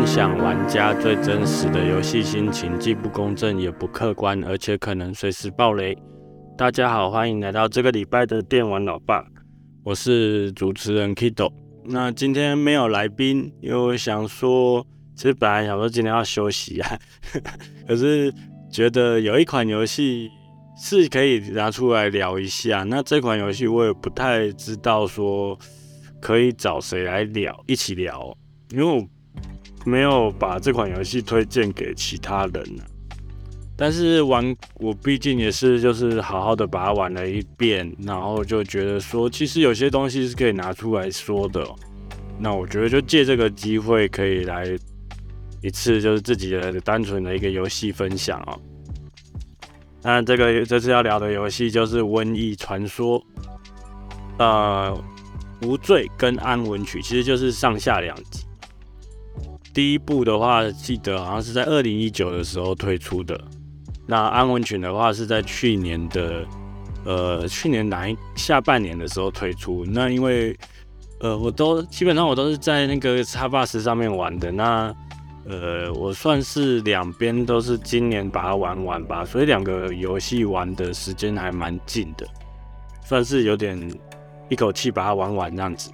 分享玩家最真实的游戏心情，既不公正也不客观，而且可能随时爆雷。大家好，欢迎来到这个礼拜的电玩老爸，我是主持人 Kido。那今天没有来宾，因为我想说，其实本来想说今天要休息啊，可是觉得有一款游戏是可以拿出来聊一下。那这款游戏我也不太知道说可以找谁来聊，一起聊，因为我。没有把这款游戏推荐给其他人，但是玩我毕竟也是就是好好的把它玩了一遍，然后就觉得说其实有些东西是可以拿出来说的。那我觉得就借这个机会可以来一次就是自己的单纯的一个游戏分享哦。那这个这次要聊的游戏就是《瘟疫传说》，呃，无罪跟安魂曲其实就是上下两集。第一部的话，记得好像是在二零一九的时候推出的。那安魂曲的话是在去年的，呃，去年哪一下半年的时候推出。那因为，呃，我都基本上我都是在那个 Xbox 上面玩的。那，呃，我算是两边都是今年把它玩完吧，所以两个游戏玩的时间还蛮近的，算是有点一口气把它玩完这样子。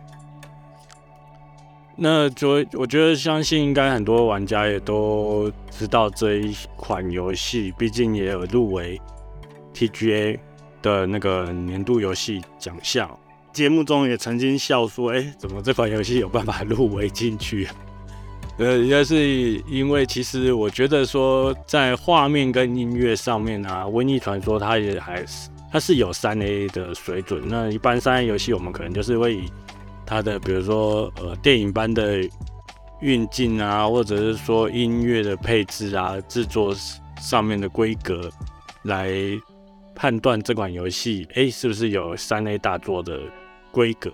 那就我觉得，相信应该很多玩家也都知道这一款游戏，毕竟也有入围 TGA 的那个年度游戏奖项。节目中也曾经笑说：“哎，怎么这款游戏有办法入围进去？”呃，应该是因为其实我觉得说，在画面跟音乐上面啊，《瘟疫传说》它也还是它是有三 A 的水准。那一般三 A 游戏，我们可能就是会以它的比如说呃电影般的运镜啊，或者是说音乐的配置啊，制作上面的规格来判断这款游戏哎是不是有三 A 大作的规格。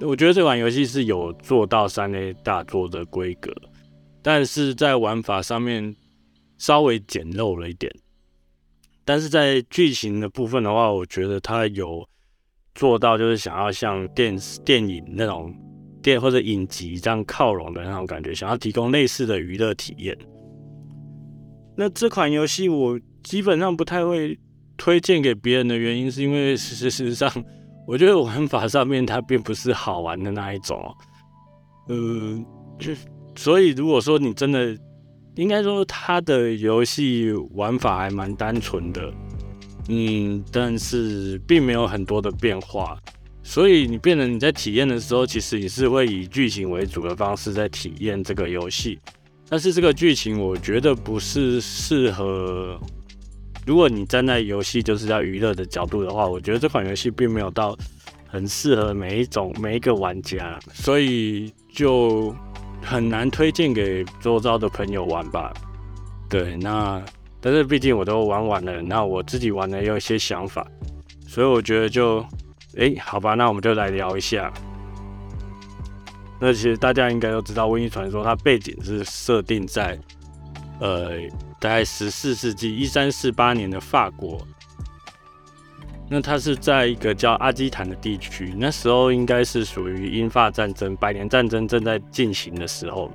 我觉得这款游戏是有做到三 A 大作的规格，但是在玩法上面稍微简陋了一点。但是在剧情的部分的话，我觉得它有。做到就是想要像电视电影那种电或者影集这样靠拢的那种感觉，想要提供类似的娱乐体验。那这款游戏我基本上不太会推荐给别人的原因，是因为事实上，我觉得玩法上面它并不是好玩的那一种。嗯，所以如果说你真的，应该说它的游戏玩法还蛮单纯的。嗯，但是并没有很多的变化，所以你变得你在体验的时候，其实也是会以剧情为主的方式在体验这个游戏。但是这个剧情我觉得不是适合，如果你站在游戏就是要娱乐的角度的话，我觉得这款游戏并没有到很适合每一种每一个玩家，所以就很难推荐给周遭的朋友玩吧。对，那。但是毕竟我都玩完了，那我自己玩的也有一些想法，所以我觉得就，哎，好吧，那我们就来聊一下。那其实大家应该都知道，《瘟疫传说》它背景是设定在，呃，大概十四世纪一三四八年的法国。那它是在一个叫阿基坦的地区，那时候应该是属于英法战争、百年战争正在进行的时候。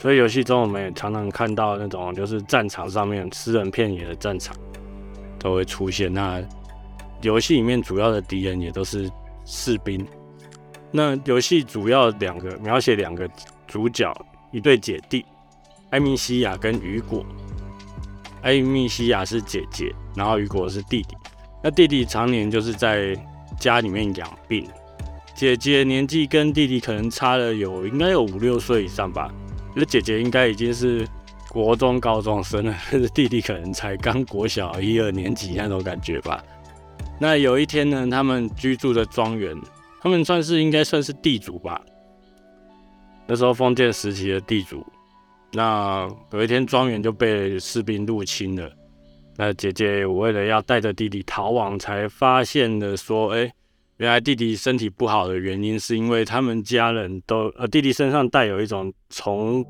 所以游戏中我们也常常看到那种就是战场上面吃人片野的战场都会出现。那游戏里面主要的敌人也都是士兵。那游戏主要两个描写两个主角，一对姐弟，艾米西亚跟雨果。艾米西亚是姐姐，然后雨果是弟弟。那弟弟常年就是在家里面养病，姐姐年纪跟弟弟可能差了有应该有五六岁以上吧。那姐姐应该已经是国中高中生了，但 是弟弟可能才刚国小一二年级那种感觉吧。那有一天呢，他们居住的庄园，他们算是应该算是地主吧。那时候封建时期的地主，那有一天庄园就被士兵入侵了。那姐姐为了要带着弟弟逃亡，才发现了说，哎。原来弟弟身体不好的原因，是因为他们家人都呃，弟弟身上带有一种从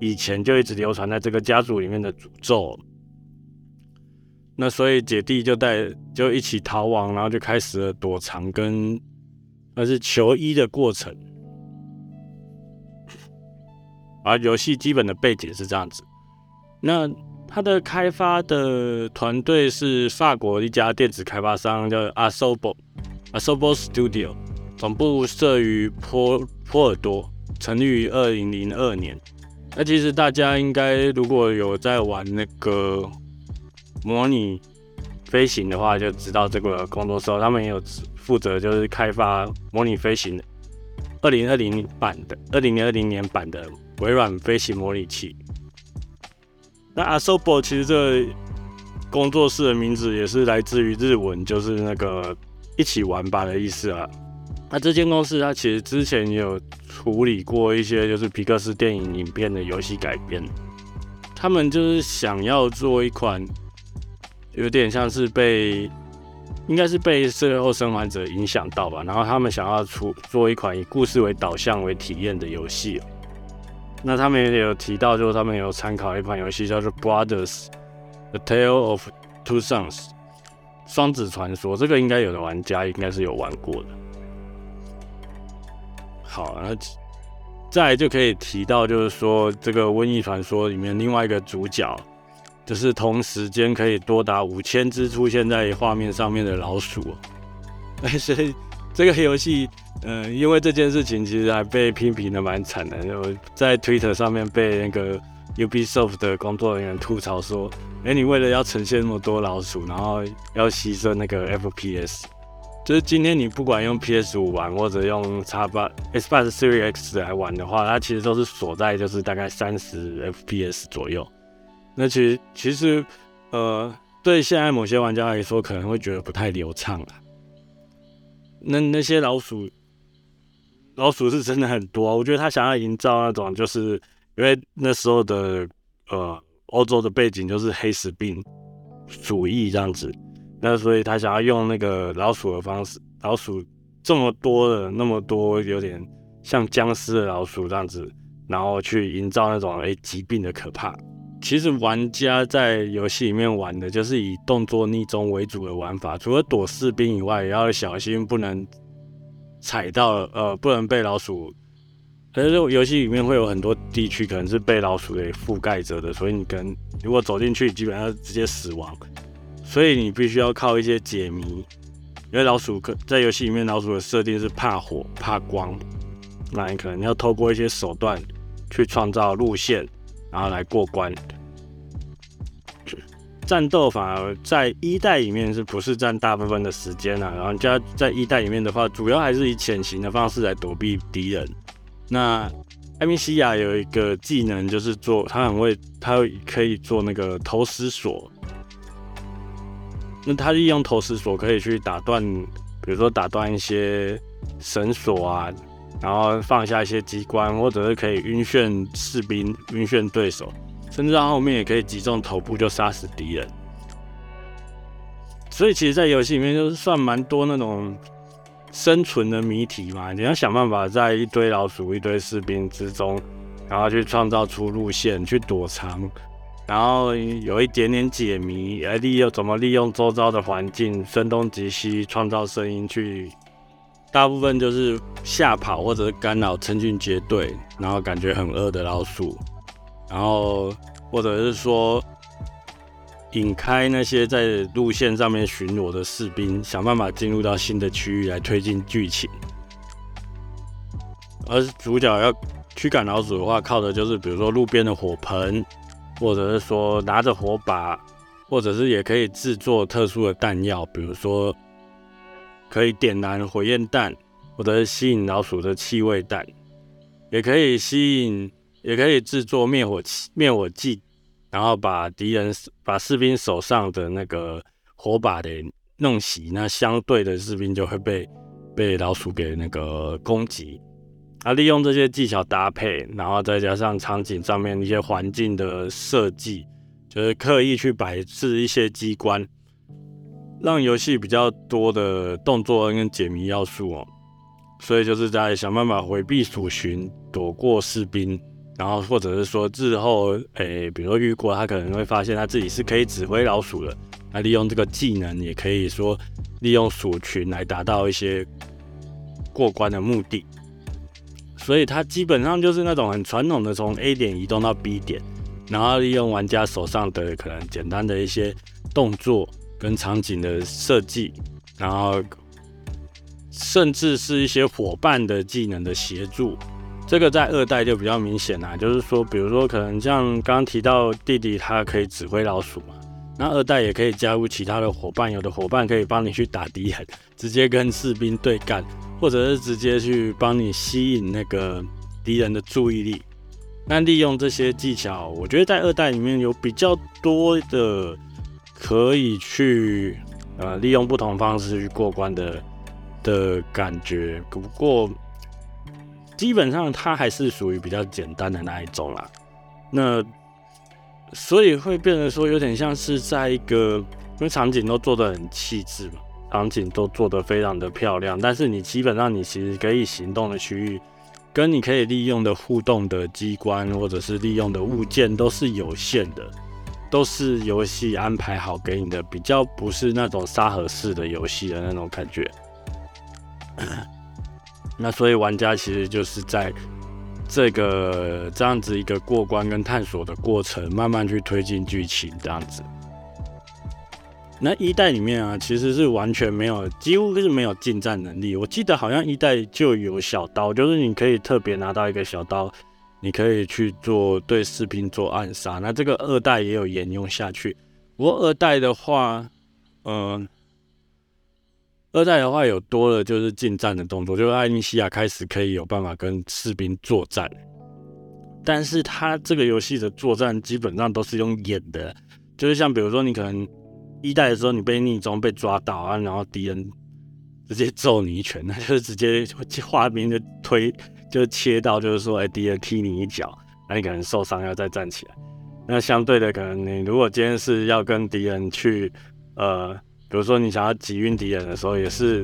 以前就一直流传在这个家族里面的诅咒。那所以姐弟就带就一起逃亡，然后就开始了躲藏跟那是求医的过程。而游戏基本的背景是这样子。那它的开发的团队是法国一家电子开发商，叫 Asobo Asobo Studio，总部设于波波尔多，成立于二零零二年。那其实大家应该如果有在玩那个模拟飞行的话，就知道这个工作室，他们也有负责就是开发模拟飞行的。二零二零版的，二零二零年版的微软飞行模拟器。那 Asobo 其实这个工作室的名字也是来自于日文，就是那个一起玩吧的意思啊。那这间公司它其实之前也有处理过一些就是皮克斯电影影片的游戏改编，他们就是想要做一款有点像是被。应该是被《最后生还者》影响到吧，然后他们想要出做一款以故事为导向为体验的游戏。那他们也有提到，就是他们有参考一款游戏叫做《Brothers: The Tale of Two Sons》双子传说，这个应该有的玩家应该是有玩过的。好，那再就可以提到，就是说这个《瘟疫传说》里面另外一个主角。就是同时间可以多达五千只出现在画面上面的老鼠，哎所以这个游戏，嗯、因为这件事情其实还被批评的蛮惨的，就在 Twitter 上面被那个 Ubisoft 的工作人员吐槽说：“哎、你为了要呈现那么多老鼠，然后要牺牲那个 FPS，就是今天你不管用 PS 五玩或者用 Xbox Xbox Series X 来玩的话，它其实都是锁在就是大概三十 FPS 左右。”那其实其实，呃，对现在某些玩家来说，可能会觉得不太流畅啊。那那些老鼠，老鼠是真的很多。我觉得他想要营造那种，就是因为那时候的呃欧洲的背景就是黑死病鼠疫这样子，那所以他想要用那个老鼠的方式，老鼠这么多的那么多，有点像僵尸的老鼠这样子，然后去营造那种诶疾病的可怕。其实玩家在游戏里面玩的就是以动作匿踪为主的玩法，除了躲士兵以外，也要小心不能踩到，呃，不能被老鼠。可是游戏里面会有很多地区可能是被老鼠给覆盖着的，所以你跟如果走进去，基本上直接死亡。所以你必须要靠一些解谜，因为老鼠可在游戏里面，老鼠的设定是怕火、怕光，那你可能要透过一些手段去创造路线。然后来过关，战斗反而在一代里面是不是占大部分的时间啊？然后加在一代里面的话，主要还是以潜行的方式来躲避敌人。那艾米西亚有一个技能，就是做他很会，他可以做那个投石锁。那他利用投石锁可以去打断，比如说打断一些绳索啊。然后放下一些机关，或者是可以晕眩士兵、晕眩对手，甚至到后面也可以击中头部就杀死敌人。所以其实，在游戏里面就是算蛮多那种生存的谜题嘛，你要想办法在一堆老鼠、一堆士兵之中，然后去创造出路线去躲藏，然后有一点点解谜，来利用怎么利用周遭的环境，声东击西，创造声音去。大部分就是吓跑或者是干扰成群结队，然后感觉很饿的老鼠，然后或者是说引开那些在路线上面巡逻的士兵，想办法进入到新的区域来推进剧情。而主角要驱赶老鼠的话，靠的就是比如说路边的火盆，或者是说拿着火把，或者是也可以制作特殊的弹药，比如说。可以点燃火焰弹，或者是吸引老鼠的气味弹，也可以吸引，也可以制作灭火器、灭火剂，然后把敌人、把士兵手上的那个火把给弄熄，那相对的士兵就会被被老鼠给那个攻击。啊，利用这些技巧搭配，然后再加上场景上面一些环境的设计，就是刻意去摆置一些机关。让游戏比较多的动作跟解谜要素哦，所以就是在想办法回避鼠群，躲过士兵，然后或者是说日后，诶、比如说遇过他可能会发现他自己是可以指挥老鼠的，那利用这个技能也可以说利用鼠群来达到一些过关的目的。所以它基本上就是那种很传统的从 A 点移动到 B 点，然后利用玩家手上的可能简单的一些动作跟场景的设计，然后甚至是一些伙伴的技能的协助。这个在二代就比较明显啦，就是说，比如说可能像刚刚提到弟弟他可以指挥老鼠嘛，那二代也可以加入其他的伙伴，有的伙伴可以帮你去打敌人，直接跟士兵对干，或者是直接去帮你吸引那个敌人的注意力。那利用这些技巧，我觉得在二代里面有比较多的可以去呃利用不同方式去过关的的感觉，不过。基本上它还是属于比较简单的那一种啦，那所以会变得说有点像是在一个，因为场景都做得很细致嘛，场景都做得非常的漂亮，但是你基本上你其实可以行动的区域，跟你可以利用的互动的机关或者是利用的物件都是有限的，都是游戏安排好给你的，比较不是那种沙盒式的游戏的那种感觉。那所以玩家其实就是在这个这样子一个过关跟探索的过程，慢慢去推进剧情这样子。那一代里面啊，其实是完全没有，几乎是没有近战能力。我记得好像一代就有小刀，就是你可以特别拿到一个小刀，你可以去做对士兵做暗杀。那这个二代也有沿用下去。不过二代的话，嗯、呃。二代的话有多了，就是近战的动作，就是艾米西亚开始可以有办法跟士兵作战，但是他这个游戏的作战基本上都是用演的，就是像比如说你可能一代的时候你被逆中被抓到啊，然后敌人直接揍你一拳，那就是直接 画面就推就切到就是说哎敌人踢你一脚，那你可能受伤要再站起来，那相对的可能你如果今天是要跟敌人去呃。比如说，你想要击晕敌人的时候，也是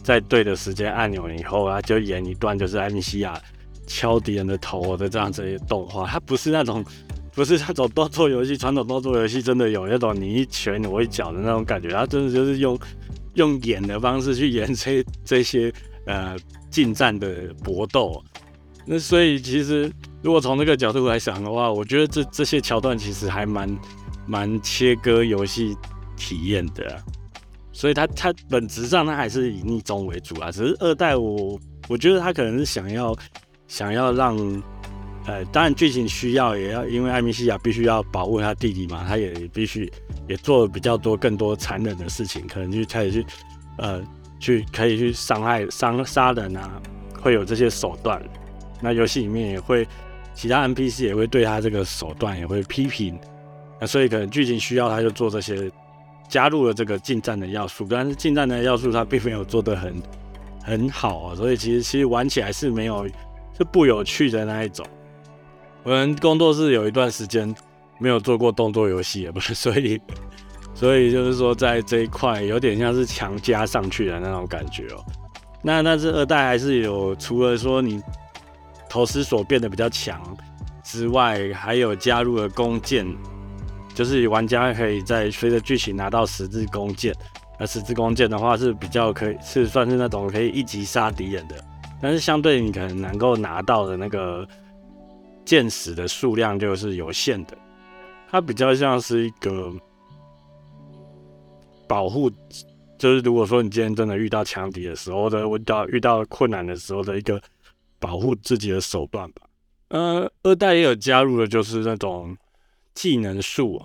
在对的时间按钮以后啊，就演一段就是艾米西亚敲敌人的头的这样子的动画。它不是那种，不是那种动作游戏，传统动作游戏真的有那种你一拳我一脚的那种感觉。它真的就是用用演的方式去演这这些呃近战的搏斗。那所以其实如果从这个角度来想的话，我觉得这这些桥段其实还蛮蛮切割游戏。体验的，所以它它本质上它还是以逆中为主啊。只是二代我我觉得他可能是想要想要让，呃，当然剧情需要也要，因为艾米西亚必须要保护他弟弟嘛，他也必须也做了比较多更多残忍的事情，可能就开始去呃去可以去伤害伤杀人啊，会有这些手段。那游戏里面也会其他 NPC 也会对他这个手段也会批评，那所以可能剧情需要他就做这些。加入了这个近战的要素，但是近战的要素它并没有做得很很好啊，所以其实其实玩起来是没有是不有趣的那一种。我们工作室有一段时间没有做过动作游戏，也不是，所以所以就是说在这一块有点像是强加上去的那种感觉哦。那但是二代还是有，除了说你投石所变得比较强之外，还有加入了弓箭。就是玩家可以在随着剧情拿到十字弓箭，那十字弓箭的话是比较可以是算是那种可以一击杀敌人的，但是相对你可能能够拿到的那个箭矢的数量就是有限的，它比较像是一个保护，就是如果说你今天真的遇到强敌的时候的，遇到遇到困难的时候的一个保护自己的手段吧。呃，二代也有加入的就是那种。技能树，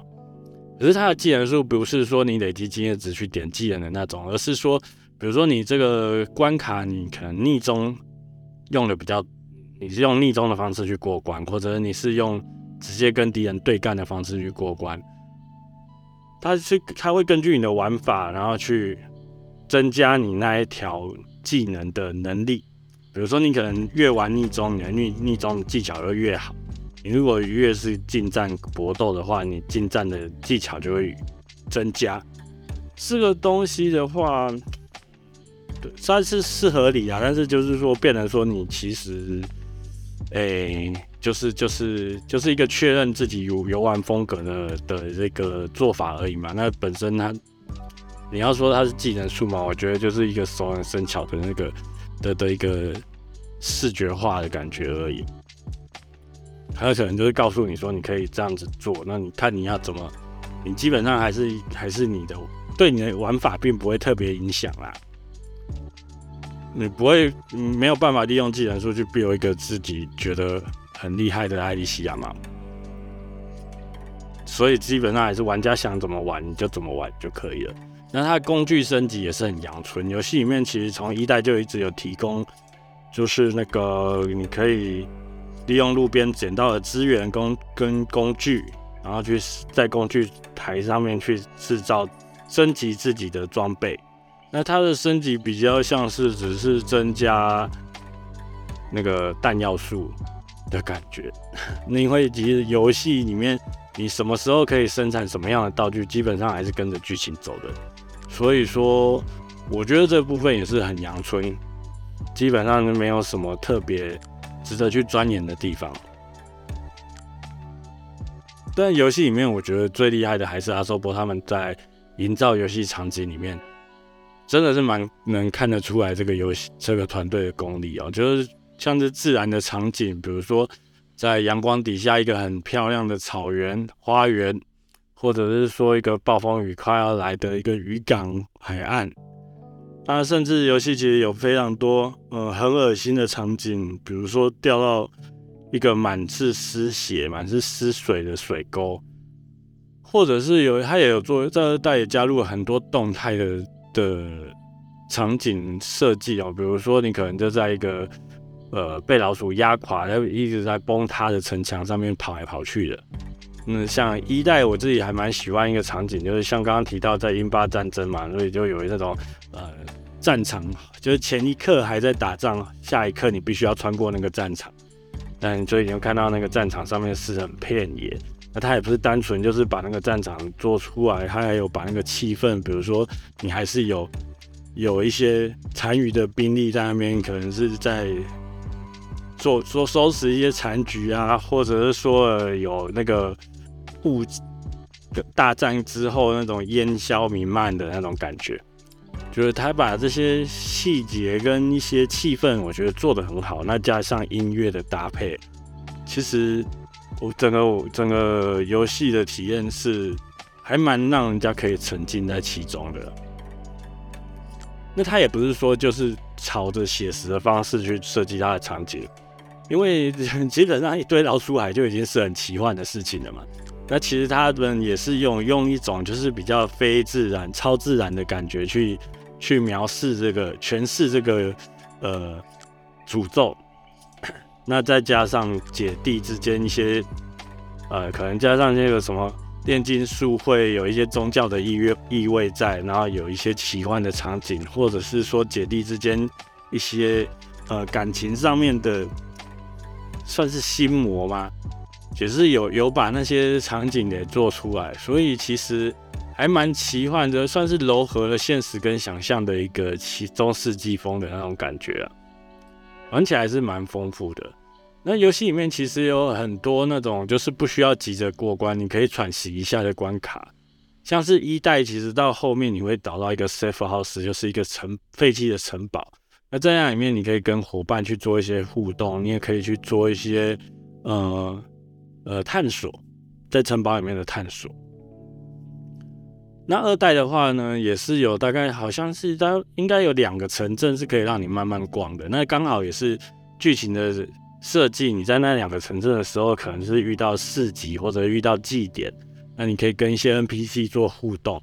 可是它的技能树不是说你累积经验值去点技能的那种，而是说，比如说你这个关卡你可能逆中用的比较，你是用逆中的方式去过关，或者你是用直接跟敌人对干的方式去过关，它是它会根据你的玩法，然后去增加你那一条技能的能力。比如说你可能越玩逆中，你的逆逆中技巧就越好。你如果越是近战搏斗的话，你近战的技巧就会增加。这个东西的话，对，算是是合理啊。但是就是说，变成说你其实，哎、就是就是就是一个确认自己有游玩风格的的这个做法而已嘛。那本身它，你要说它是技能树嘛，我觉得就是一个熟能生巧的那个的的一个。视觉化的感觉而已。很有可能就是告诉你说，你可以这样子做，那你看你要怎么，你基本上还是还是你的，对你的玩法并不会特别影响啦。你不会，没有办法利用技能树去 build 一个自己觉得很厉害的艾莉西亚嘛？所以基本上还是玩家想怎么玩你就怎么玩就可以了。那它的工具升级也是很阳春，游戏里面其实从一代就一直有提供，就是那个你可以利用路边捡到的资源工跟工具，然后去在工具台上面去制造升级自己的装备。那它的升级比较像是只是增加那个弹药数的感觉，那因为其实游戏里面你什么时候可以生产什么样的道具，基本上还是跟着剧情走的。所以说，我觉得这部分也是很阳春，基本上就没有什么特别值得去钻研的地方。但游戏里面，我觉得最厉害的还是阿寿波他们在营造游戏场景里面。真的是蛮能看得出来这个游戏这个团队的功力哦，就是像是自然的场景，比如说在阳光底下一个很漂亮的草原花园，或者是说一个暴风雨快要来的一个渔港海岸。那甚至游戏其实有非常多呃很恶心的场景，比如说掉到一个满是湿血、满是湿水的水沟，或者是有它也有做在二代也加入了很多动态的。的场景设计哦，比如说你可能就在一个呃被老鼠压垮，然后一直在崩塌的城墙上面跑来跑去的。嗯，像一代我自己还蛮喜欢一个场景，就是像刚刚提到在英巴战争嘛，所以就有那种呃战场，就是前一刻还在打仗，下一刻你必须要穿过那个战场，但所以你就看到那个战场上面是很片野。那他也不是单纯就是把那个战场做出来，他还有把那个气氛，比如说你还是有有一些残余的兵力在那边，可能是在做做收拾一些残局啊，或者是说有那个雾大战之后那种烟消弥漫的那种感觉，就是他把这些细节跟一些气氛，我觉得做得很好。那加上音乐的搭配，其实。我整个整个游戏的体验是还蛮让人家可以沉浸在其中的。那他也不是说就是朝着写实的方式去设计它的场景，因为 基本上一堆老鼠海就已经是很奇幻的事情了嘛。那其实他们也是用用一种就是比较非自然、超自然的感觉去去描述这个诠释这个呃诅咒。那再加上姐弟之间一些，呃，可能加上那个什么炼金术会有一些宗教的意味意味在，然后有一些奇幻的场景，或者是说姐弟之间一些呃感情上面的，算是心魔吗？也是有有把那些场景给做出来，所以其实还蛮奇幻的，算是糅合了现实跟想象的一个其中世纪风的那种感觉啊。玩起来是蛮丰富的。那游戏里面其实有很多那种就是不需要急着过关，你可以喘息一下的关卡。像是一代，其实到后面你会找到一个 safe house，就是一个城废弃的城堡。那在那里面，你可以跟伙伴去做一些互动，你也可以去做一些呃呃探索，在城堡里面的探索。那二代的话呢，也是有大概好像是它应该有两个城镇是可以让你慢慢逛的。那刚好也是剧情的设计，你在那两个城镇的时候，可能是遇到市集或者遇到祭典，那你可以跟一些 NPC 做互动。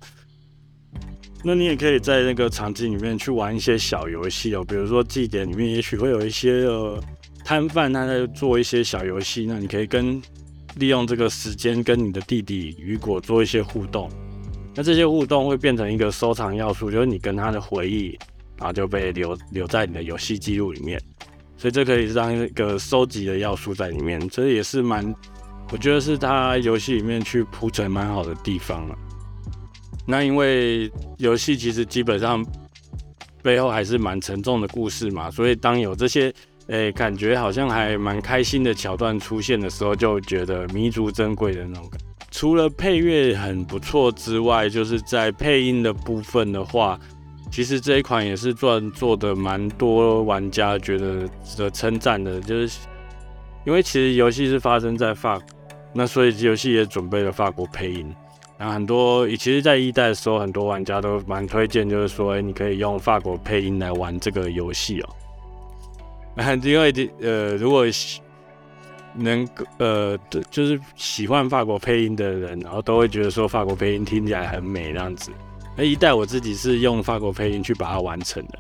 那你也可以在那个场景里面去玩一些小游戏哦，比如说祭典里面也许会有一些呃摊贩他在做一些小游戏，那你可以跟利用这个时间跟你的弟弟雨果做一些互动。那这些互动会变成一个收藏要素，就是你跟他的回忆，然后就被留留在你的游戏记录里面，所以这可以让一个收集的要素在里面，这也是蛮，我觉得是他游戏里面去铺陈蛮好的地方了。那因为游戏其实基本上背后还是蛮沉重的故事嘛，所以当有这些诶、感觉好像还蛮开心的桥段出现的时候，就觉得弥足珍贵的那种感。除了配乐很不错之外，就是在配音的部分的话，其实这一款也是做做的蛮多玩家觉得值得称赞的，就是因为其实游戏是发生在法，那所以游戏也准备了法国配音。然后很多，其实，在一代的时候，很多玩家都蛮推荐，就是说，哎，你可以用法国配音来玩这个游戏哦。那因为呃，如果能呃，就是喜欢法国配音的人，然后都会觉得说法国配音听起来很美这样子。那一代我自己是用法国配音去把它完成的。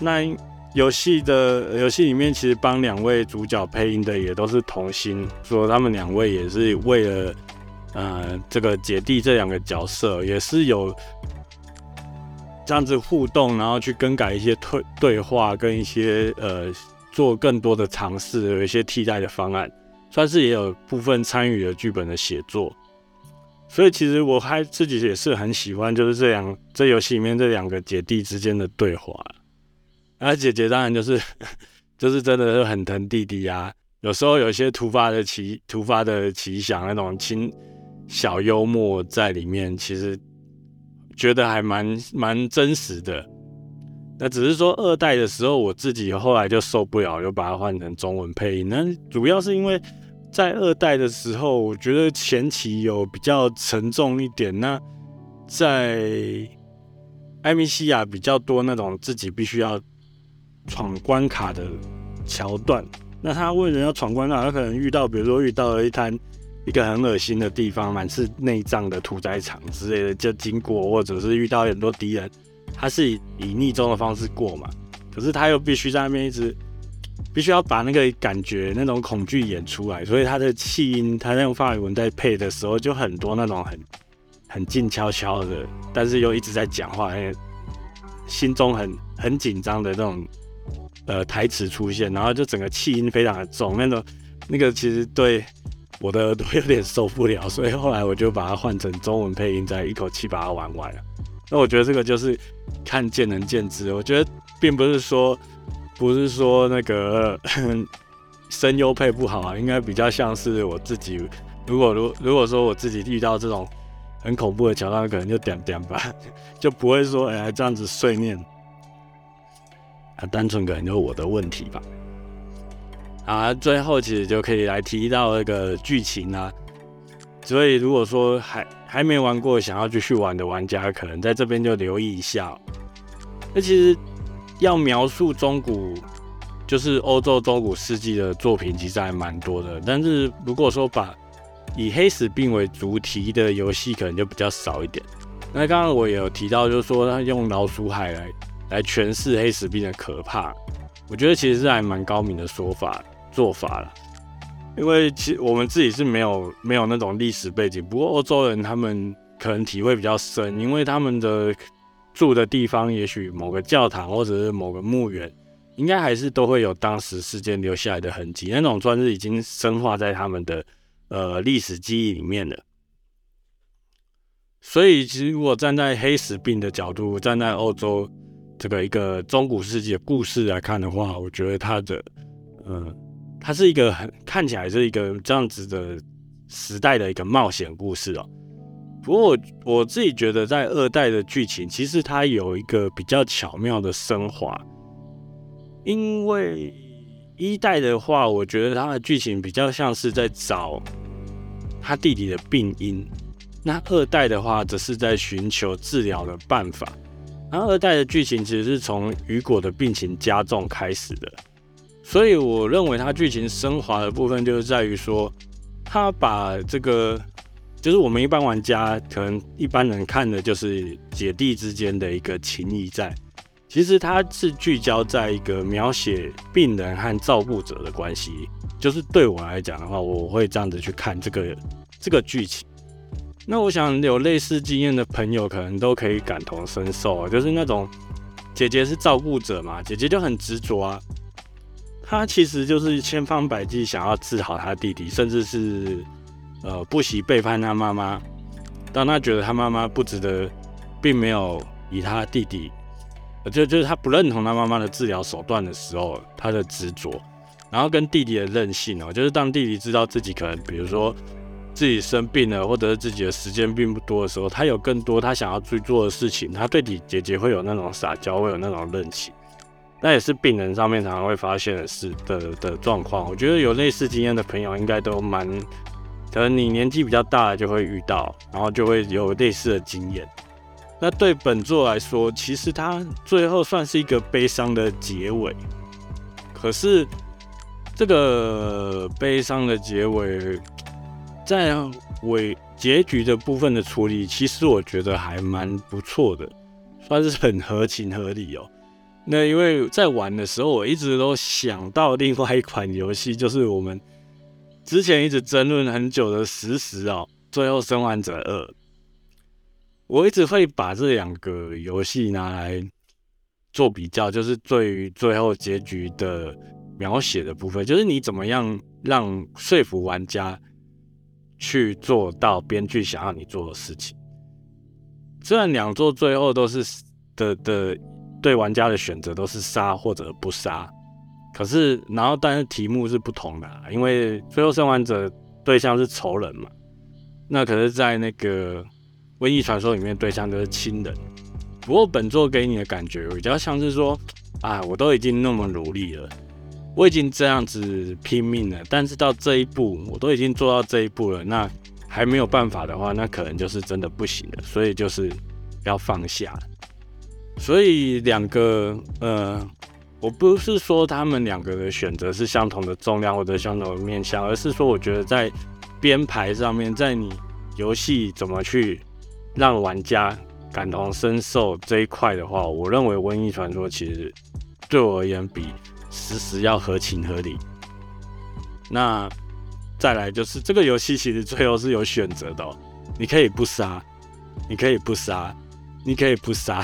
那游戏的游戏里面，其实帮两位主角配音的也都是童星，说他们两位也是为了。呃，这个姐弟这两个角色也是有这样子互动，然后去更改一些对对话，跟一些呃做更多的尝试，有一些替代的方案，算是也有部分参与了剧本的写作。所以其实我还自己也是很喜欢，就是这两这游戏里面这两个姐弟之间的对话。而姐姐当然就是 就是真的是很疼弟弟啊，有时候有一些突发的奇突发的奇想那种轻。小幽默在里面，其实觉得还蛮蛮真实的。那只是说二代的时候，我自己后来就受不了，就把它换成中文配音。那主要是因为在二代的时候，我觉得前期有比较沉重一点。那在艾米西亚比较多那种自己必须要闯关卡的桥段。那他为了要闯关卡，他可能遇到，比如说遇到了一滩。一个很恶心的地方，满是内脏的屠宰场之类的，就经过，或者是遇到很多敌人，他是以逆中的方式过嘛，可是他又必须在那边一直，必须要把那个感觉、那种恐惧演出来，所以他的气音，他在用法语文在配的时候，就很多那种很很静悄悄的，但是又一直在讲话，心中很很紧张的那种呃台词出现，然后就整个气音非常的重，那种那个其实对。我的耳朵有点受不了，所以后来我就把它换成中文配音，再一口气把它玩完了。那我觉得这个就是看见仁见智，我觉得并不是说不是说那个 声优配不好啊，应该比较像是我自己。如果如如果说我自己遇到这种很恐怖的桥段，可能就点点吧，就不会说哎这样子碎念啊，单纯可能就是我的问题吧。啊，最后其实就可以来提到那个剧情啊，所以如果说还还没玩过，想要继续玩的玩家，可能在这边就留意一下。那其实要描述中古，就是欧洲中古世纪的作品，其实还蛮多的。但是如果说把以黑死病为主题的游戏，可能就比较少一点。那刚刚我也有提到，就是说他用老鼠海来来诠释黑死病的可怕，我觉得其实是还蛮高明的说法。做法了，因为其实我们自己是没有没有那种历史背景，不过欧洲人他们可能体会比较深，因为他们的住的地方，也许某个教堂或者是某个墓园，应该还是都会有当时事件留下来的痕迹，那种算是已经深化在他们的呃历史记忆里面了。所以，其实如果站在黑死病的角度，站在欧洲这个一个中古世纪的故事来看的话，我觉得它的嗯。它是一个很看起来是一个这样子的时代的一个冒险故事哦。不过我我自己觉得，在二代的剧情其实它有一个比较巧妙的升华，因为一代的话，我觉得它的剧情比较像是在找他弟弟的病因，那二代的话则是在寻求治疗的办法。然后二代的剧情其实是从雨果的病情加重开始的。所以我认为它剧情升华的部分就是在于说，他把这个，就是我们一般玩家可能一般人看的就是姐弟之间的一个情谊在，其实它是聚焦在一个描写病人和照顾者的关系。就是对我来讲的话，我会这样子去看这个这个剧情。那我想有类似经验的朋友可能都可以感同身受啊，就是那种姐姐是照顾者嘛，姐姐就很执着啊。他其实就是千方百计想要治好他弟弟，甚至是呃不惜背叛他妈妈。当他觉得他妈妈不值得，并没有以他弟弟，就就是他不认同他妈妈的治疗手段的时候，他的执着，然后跟弟弟的任性哦，就是当弟弟知道自己可能比如说自己生病了，或者是自己的时间并不多的时候，他有更多他想要去做的事情，他对你姐姐会有那种撒娇，会有那种任性。那也是病人上面常常会发现的事的的状况。我觉得有类似经验的朋友应该都蛮，可能你年纪比较大就会遇到，然后就会有类似的经验。那对本作来说，其实它最后算是一个悲伤的结尾。可是这个悲伤的结尾，在尾结局的部分的处理，其实我觉得还蛮不错的，算是很合情合理哦。那因为在玩的时候，我一直都想到另外一款游戏，就是我们之前一直争论很久的《实时》哦，《最后生还者二》。我一直会把这两个游戏拿来做比较，就是对于最后结局的描写的部分，就是你怎么样让说服玩家去做到编剧想要你做的事情。虽然两座最后都是的的。对玩家的选择都是杀或者不杀，可是然后但是题目是不同的，啊因为最后生还者对象是仇人嘛，那可是在那个瘟疫传说里面对象就是亲人。不过本作给你的感觉比较像是说，啊，我都已经那么努力了，我已经这样子拼命了，但是到这一步我都已经做到这一步了，那还没有办法的话，那可能就是真的不行了，所以就是要放下。所以两个，呃，我不是说他们两个的选择是相同的重量或者相同的面向，而是说我觉得在编排上面，在你游戏怎么去让玩家感同身受这一块的话，我认为《瘟疫传说》其实对我而言比实时要合情合理。那再来就是这个游戏其实最后是有选择的，你可以不杀，你可以不杀，你可以不杀。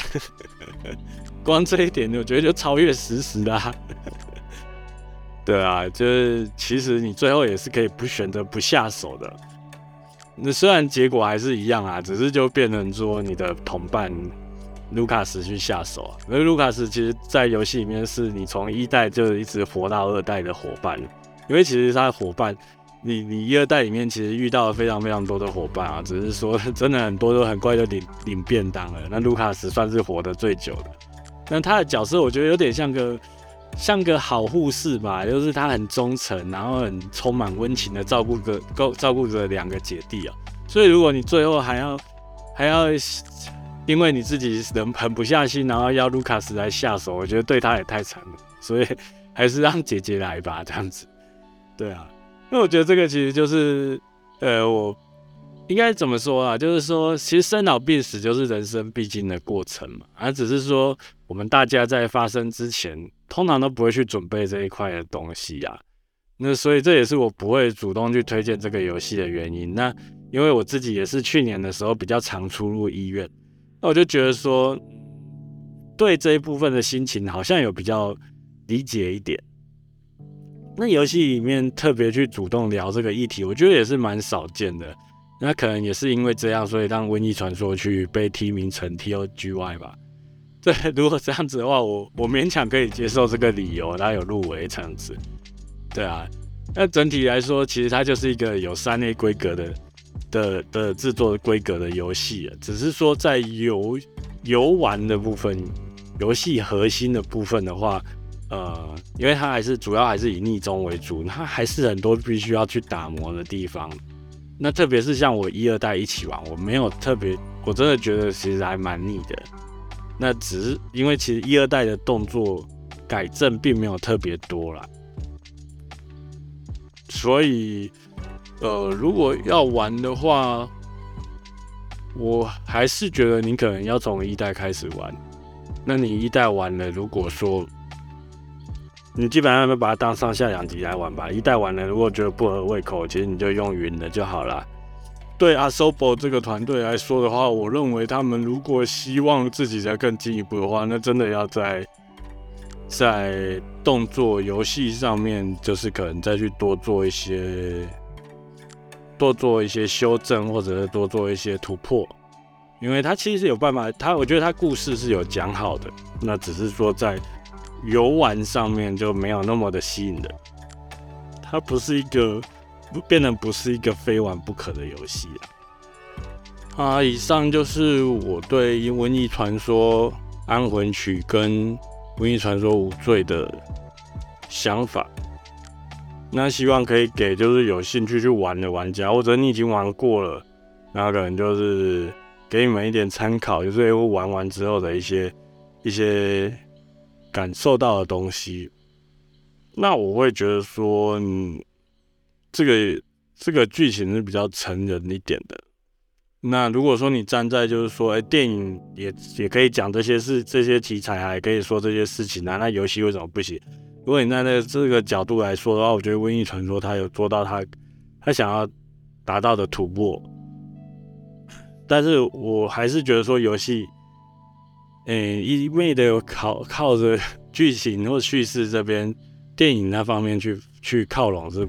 光这一点，我觉得就超越实时啦。对啊，就是其实你最后也是可以不选择不下手的。那虽然结果还是一样啊，只是就变成说你的同伴卢卡斯去下手啊。因为卢卡斯其实，在游戏里面是你从一代就一直活到二代的伙伴。因为其实他的伙伴，你你一二代里面其实遇到了非常非常多的伙伴啊，只是说 真的很多都很快就领领便当了。那卢卡斯算是活得最久的。那他的角色我觉得有点像个像个好护士吧，就是他很忠诚，然后很充满温情的照顾着够照顾着两个姐弟啊。所以如果你最后还要还要因为你自己人狠不下心，然后要卢卡斯来下手，我觉得对他也太惨了。所以还是让姐姐来吧，这样子。对啊，因为我觉得这个其实就是呃我。应该怎么说啊？就是说，其实生老病死就是人生必经的过程嘛。而只是说，我们大家在发生之前，通常都不会去准备这一块的东西呀。那所以这也是我不会主动去推荐这个游戏的原因。那因为我自己也是去年的时候比较常出入医院，那我就觉得说，对这一部分的心情好像有比较理解一点。那游戏里面特别去主动聊这个议题，我觉得也是蛮少见的。那可能也是因为这样，所以让《瘟疫传说》去被提名成 TOGY 吧。对，如果这样子的话，我我勉强可以接受这个理由，它有入围这样子。对啊，那整体来说，其实它就是一个有三 A 规格的的的制作规格的游戏，只是说在游游玩的部分，游戏核心的部分的话，呃，因为它还是主要还是以逆中为主，它还是很多必须要去打磨的地方。那特别是像我一二代一起玩，我没有特别，我真的觉得其实还蛮腻的。那只是因为其实一二代的动作改正并没有特别多啦，所以呃，如果要玩的话，我还是觉得你可能要从一代开始玩。那你一代玩了，如果说。你基本上要把它当上下两集来玩吧。一代玩了，如果觉得不合胃口，其实你就用云的就好了。对 Asobo 这个团队来说的话，我认为他们如果希望自己再更进一步的话，那真的要在在动作游戏上面，就是可能再去多做一些多做一些修正，或者是多做一些突破。因为他其实有办法，他我觉得他故事是有讲好的，那只是说在。游玩上面就没有那么的吸引人，它不是一个变得不是一个非玩不可的游戏啊。啊，以上就是我对《瘟疫传说：安魂曲》跟《瘟疫传说：无罪》的想法。那希望可以给就是有兴趣去玩的玩家，或者你已经玩过了，那可能就是给你们一点参考，就是玩完之后的一些一些感受到的东西。那我会觉得说，嗯，这个这个剧情是比较成人一点的。那如果说你站在就是说，哎，电影也也可以讲这些事，这些题材还可以说这些事情啊，那游戏为什么不行？如果你站在这个角度来说的话，我觉得《瘟疫传说》它有做到它它想要达到的突破。但是我还是觉得说，游戏，诶，一味的靠靠着剧情或叙事这边。电影那方面去去靠拢是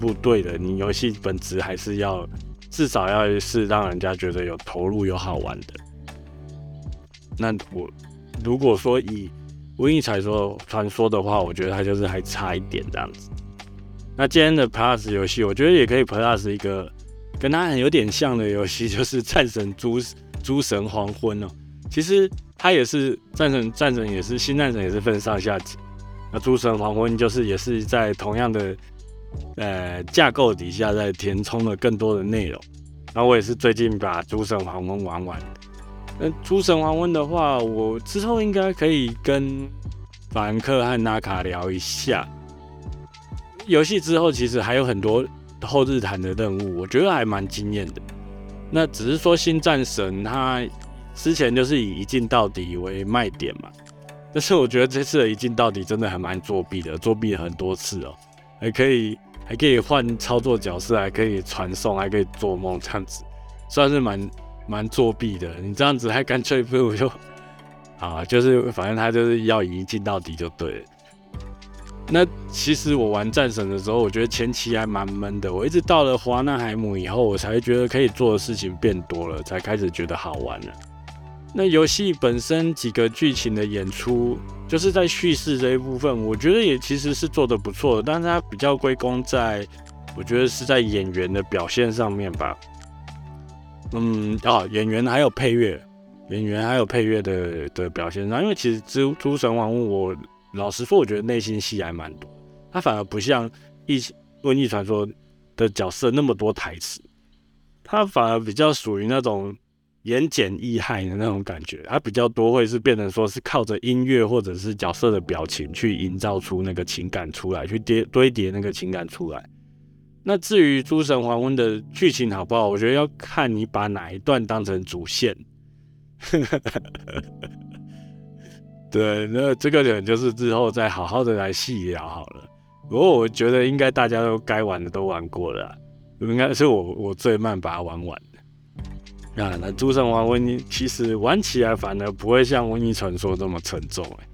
不对的，你游戏本质还是要至少要是让人家觉得有投入有好玩的。那我如果说以瘟疫传说传说的话，我觉得它就是还差一点这样子。那今天的 Plus 游戏，我觉得也可以 Plus 一个跟它很有点像的游戏，就是战神诸诸神黄昏哦。其实它也是战神，战神也是新战神也是分上下集。那诸神黄昏就是也是在同样的呃架构底下，在填充了更多的内容。然后我也是最近把诸神黄昏玩完。那诸神黄昏的话，我之后应该可以跟法兰克和纳卡聊一下。游戏之后其实还有很多后日谈的任务，我觉得还蛮惊艳的。那只是说新战神他之前就是以一镜到底为卖点嘛。但是我觉得这次的一镜到底真的还蛮作弊的，作弊了很多次哦，还可以还可以换操作角色，还可以传送，还可以做梦，这样子算是蛮蛮作弊的。你这样子还干脆不如就 啊，就是反正他就是要一镜到底就对了。那其实我玩战神的时候，我觉得前期还蛮闷的，我一直到了华纳海姆以后，我才觉得可以做的事情变多了，才开始觉得好玩了。那游戏本身几个剧情的演出，就是在叙事这一部分，我觉得也其实是做得不错的，但是它比较归功在，我觉得是在演员的表现上面吧。嗯，哦，演员还有配乐，演员还有配乐的的表现上，因为其实诸诸神黄昏，我老实说，我觉得内心戏还蛮多，它反而不像一瘟疫传说的角色那么多台词，它反而比较属于那种。言简意赅的那种感觉，它比较多会是变成说是靠着音乐或者是角色的表情去营造出那个情感出来，去叠堆叠那个情感出来。那至于诸神黄昏的剧情好不好，我觉得要看你把哪一段当成主线。对，那这个点就是之后再好好的来细聊好了。不过我觉得应该大家都该玩的都玩过了，应该是我我最慢把它玩完。啊，那诸神黄昏其实玩起来反而不会像瘟疫传说这么沉重哎，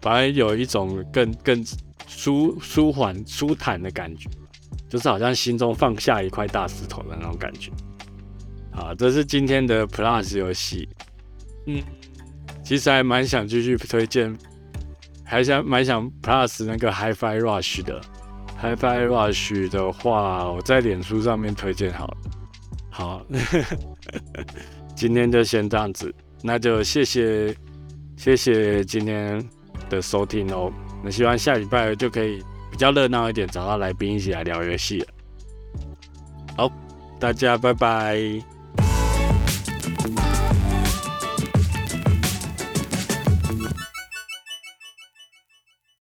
反而有一种更更舒舒缓舒坦的感觉，就是好像心中放下一块大石头的那种感觉。好，这是今天的 Plus 游戏，嗯，其实还蛮想继续推荐，还想蛮想 Plus 那个 Hi-Fi Rush 的 Hi-Fi Rush 的话，我在脸书上面推荐好了。好，今天就先这样子，那就谢谢谢谢今天的收听哦。那希望下礼拜就可以比较热闹一点，找到来宾一起来聊游戏。好，大家拜拜。